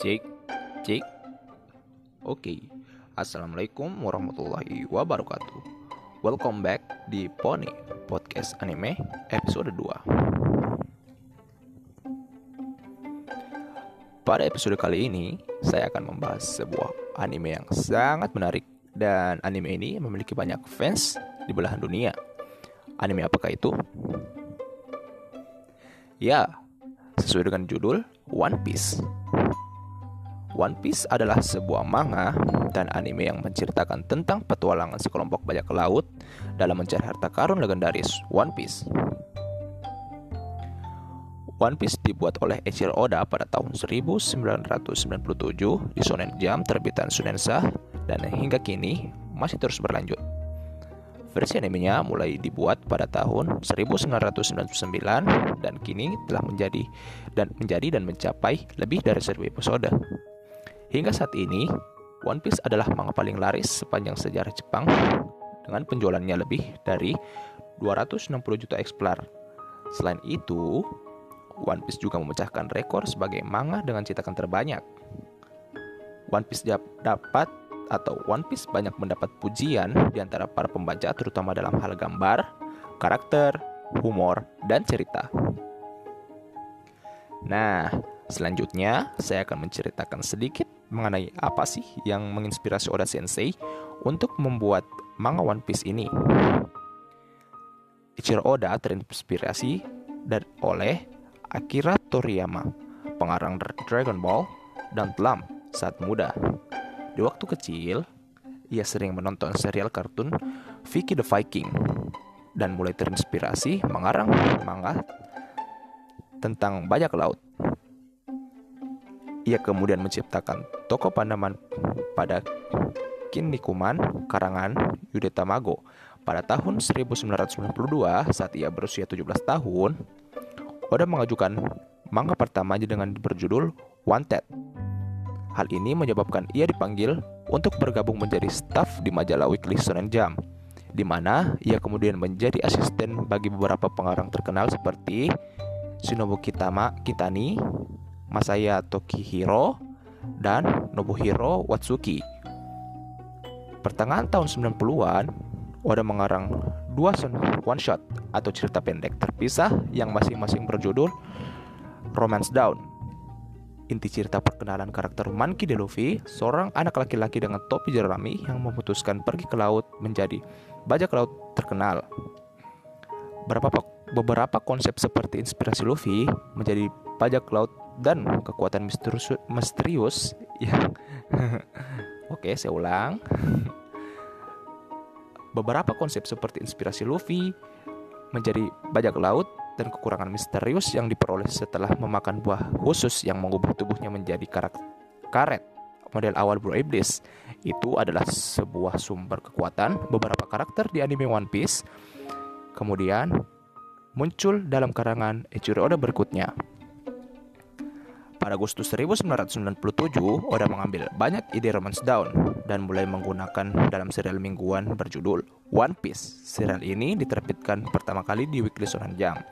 Cik, cik. Oke. Assalamualaikum warahmatullahi wabarakatuh. Welcome back di Pony Podcast Anime episode 2. Pada episode kali ini, saya akan membahas sebuah anime yang sangat menarik dan anime ini memiliki banyak fans di belahan dunia. Anime apakah itu? Ya, sesuai dengan judul One Piece. One Piece adalah sebuah manga dan anime yang menceritakan tentang petualangan sekelompok bajak laut dalam mencari harta karun legendaris One Piece. One Piece dibuat oleh Eiichiro Oda pada tahun 1997 di Shonen Jump terbitan Shunensa dan hingga kini masih terus berlanjut. Versi animenya mulai dibuat pada tahun 1999 dan kini telah menjadi dan menjadi dan mencapai lebih dari 1000 episode. Hingga saat ini, One Piece adalah manga paling laris sepanjang sejarah Jepang dengan penjualannya lebih dari 260 juta eksemplar. Selain itu, One Piece juga memecahkan rekor sebagai manga dengan cetakan terbanyak. One Piece dapat atau One Piece banyak mendapat pujian di antara para pembaca terutama dalam hal gambar, karakter, humor, dan cerita. Nah, selanjutnya saya akan menceritakan sedikit mengenai apa sih yang menginspirasi Oda Sensei untuk membuat manga One Piece ini. Ichiro Oda terinspirasi dari oleh Akira Toriyama, pengarang Dragon Ball dan Plum saat muda. Di waktu kecil, ia sering menonton serial kartun Vicky the Viking dan mulai terinspirasi mengarang manga tentang bajak laut. Ia kemudian menciptakan toko Pandaman pada Kinnikuman karangan Yude Tamago pada tahun 1992 saat ia berusia 17 tahun. Oda mengajukan manga pertamanya dengan berjudul Wanted Hal ini menyebabkan ia dipanggil untuk bergabung menjadi staf di majalah Weekly Shonen Jump, di mana ia kemudian menjadi asisten bagi beberapa pengarang terkenal seperti Shinobu Kitama Kitani, Masaya Tokihiro, dan Nobuhiro Watsuki. Pertengahan tahun 90-an, Oda mengarang dua one shot atau cerita pendek terpisah yang masing-masing berjudul Romance Down Inti cerita perkenalan karakter Monkey D. Luffy, seorang anak laki-laki dengan topi jerami yang memutuskan pergi ke laut menjadi bajak laut terkenal. Beberapa, beberapa konsep seperti inspirasi Luffy menjadi bajak laut dan kekuatan misterius, misterius yang Oke, saya ulang. Beberapa konsep seperti inspirasi Luffy menjadi bajak laut dan kekurangan misterius yang diperoleh setelah memakan buah khusus yang mengubah tubuhnya menjadi karet model awal Bro Iblis. Itu adalah sebuah sumber kekuatan beberapa karakter di anime One Piece. Kemudian muncul dalam karangan Eiichiro Oda berikutnya. Pada Agustus 1997, Oda mengambil banyak ide Romance Down dan mulai menggunakan dalam serial mingguan berjudul One Piece. Serial ini diterbitkan pertama kali di Weekly Shonen Jump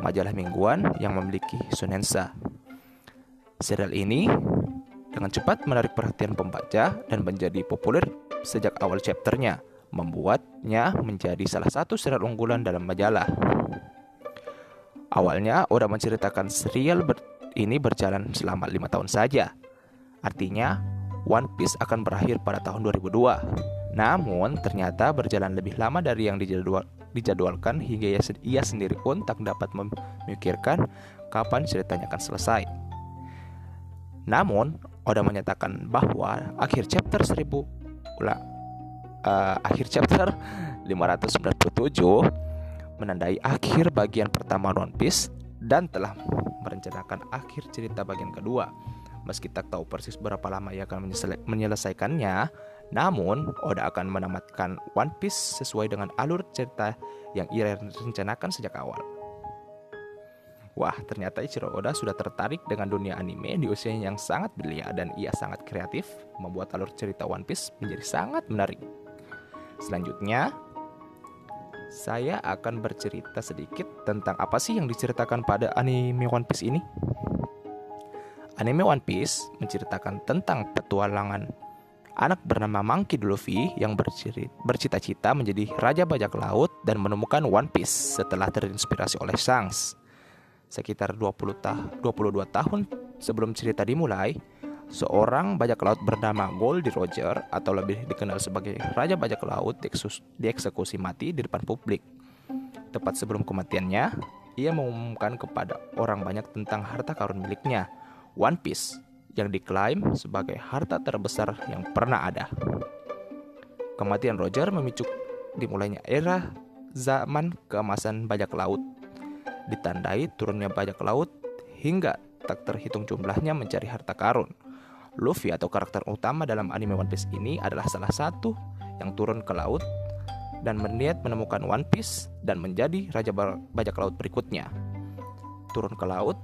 majalah mingguan yang memiliki Shonensa. Serial ini dengan cepat menarik perhatian pembaca dan menjadi populer sejak awal chapternya, membuatnya menjadi salah satu serial unggulan dalam majalah. Awalnya, Oda menceritakan serial ber ini berjalan selama lima tahun saja. Artinya, One Piece akan berakhir pada tahun 2002. Namun, ternyata berjalan lebih lama dari yang dijadwal dijadwalkan hingga ia, ia sendiri pun tak dapat memikirkan kapan ceritanya akan selesai. Namun, Oda menyatakan bahwa akhir chapter 1000 ulah uh, akhir chapter 597 menandai akhir bagian pertama One Piece dan telah merencanakan akhir cerita bagian kedua. Meski tak tahu persis berapa lama ia akan menyelesaikannya, namun, Oda akan menamatkan One Piece sesuai dengan alur cerita yang ia rencanakan sejak awal. Wah, ternyata Ichiro Oda sudah tertarik dengan dunia anime di usia yang sangat belia dan ia sangat kreatif membuat alur cerita One Piece menjadi sangat menarik. Selanjutnya, saya akan bercerita sedikit tentang apa sih yang diceritakan pada anime One Piece ini. Anime One Piece menceritakan tentang petualangan anak bernama Monkey D. Luffy yang bercita-cita menjadi raja bajak laut dan menemukan One Piece setelah terinspirasi oleh Shanks. Sekitar 20 ta 22 tahun sebelum cerita dimulai, seorang bajak laut bernama Goldie Roger atau lebih dikenal sebagai Raja Bajak Laut dieksekusi mati di depan publik. Tepat sebelum kematiannya, ia mengumumkan kepada orang banyak tentang harta karun miliknya, One Piece, yang diklaim sebagai harta terbesar yang pernah ada. Kematian Roger memicu dimulainya era zaman keemasan bajak laut, ditandai turunnya bajak laut hingga tak terhitung jumlahnya mencari harta karun. Luffy atau karakter utama dalam anime One Piece ini adalah salah satu yang turun ke laut dan berniat menemukan One Piece dan menjadi raja bajak laut berikutnya. Turun ke laut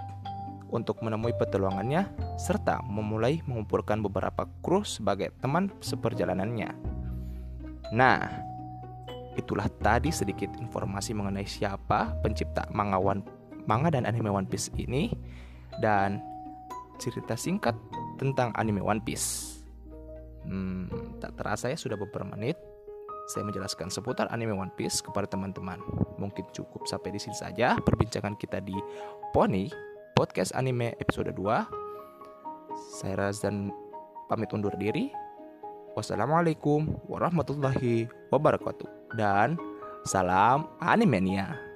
untuk menemui petualangannya serta memulai mengumpulkan beberapa kru sebagai teman seperjalanannya. Nah, itulah tadi sedikit informasi mengenai siapa pencipta manga One manga dan anime One Piece ini dan cerita singkat tentang anime One Piece. Hmm, tak terasa ya sudah beberapa menit saya menjelaskan seputar anime One Piece kepada teman-teman. Mungkin cukup sampai di sini saja perbincangan kita di Pony Podcast Anime episode 2. Saya Razdan pamit undur diri. Wassalamualaikum warahmatullahi wabarakatuh dan salam animenia.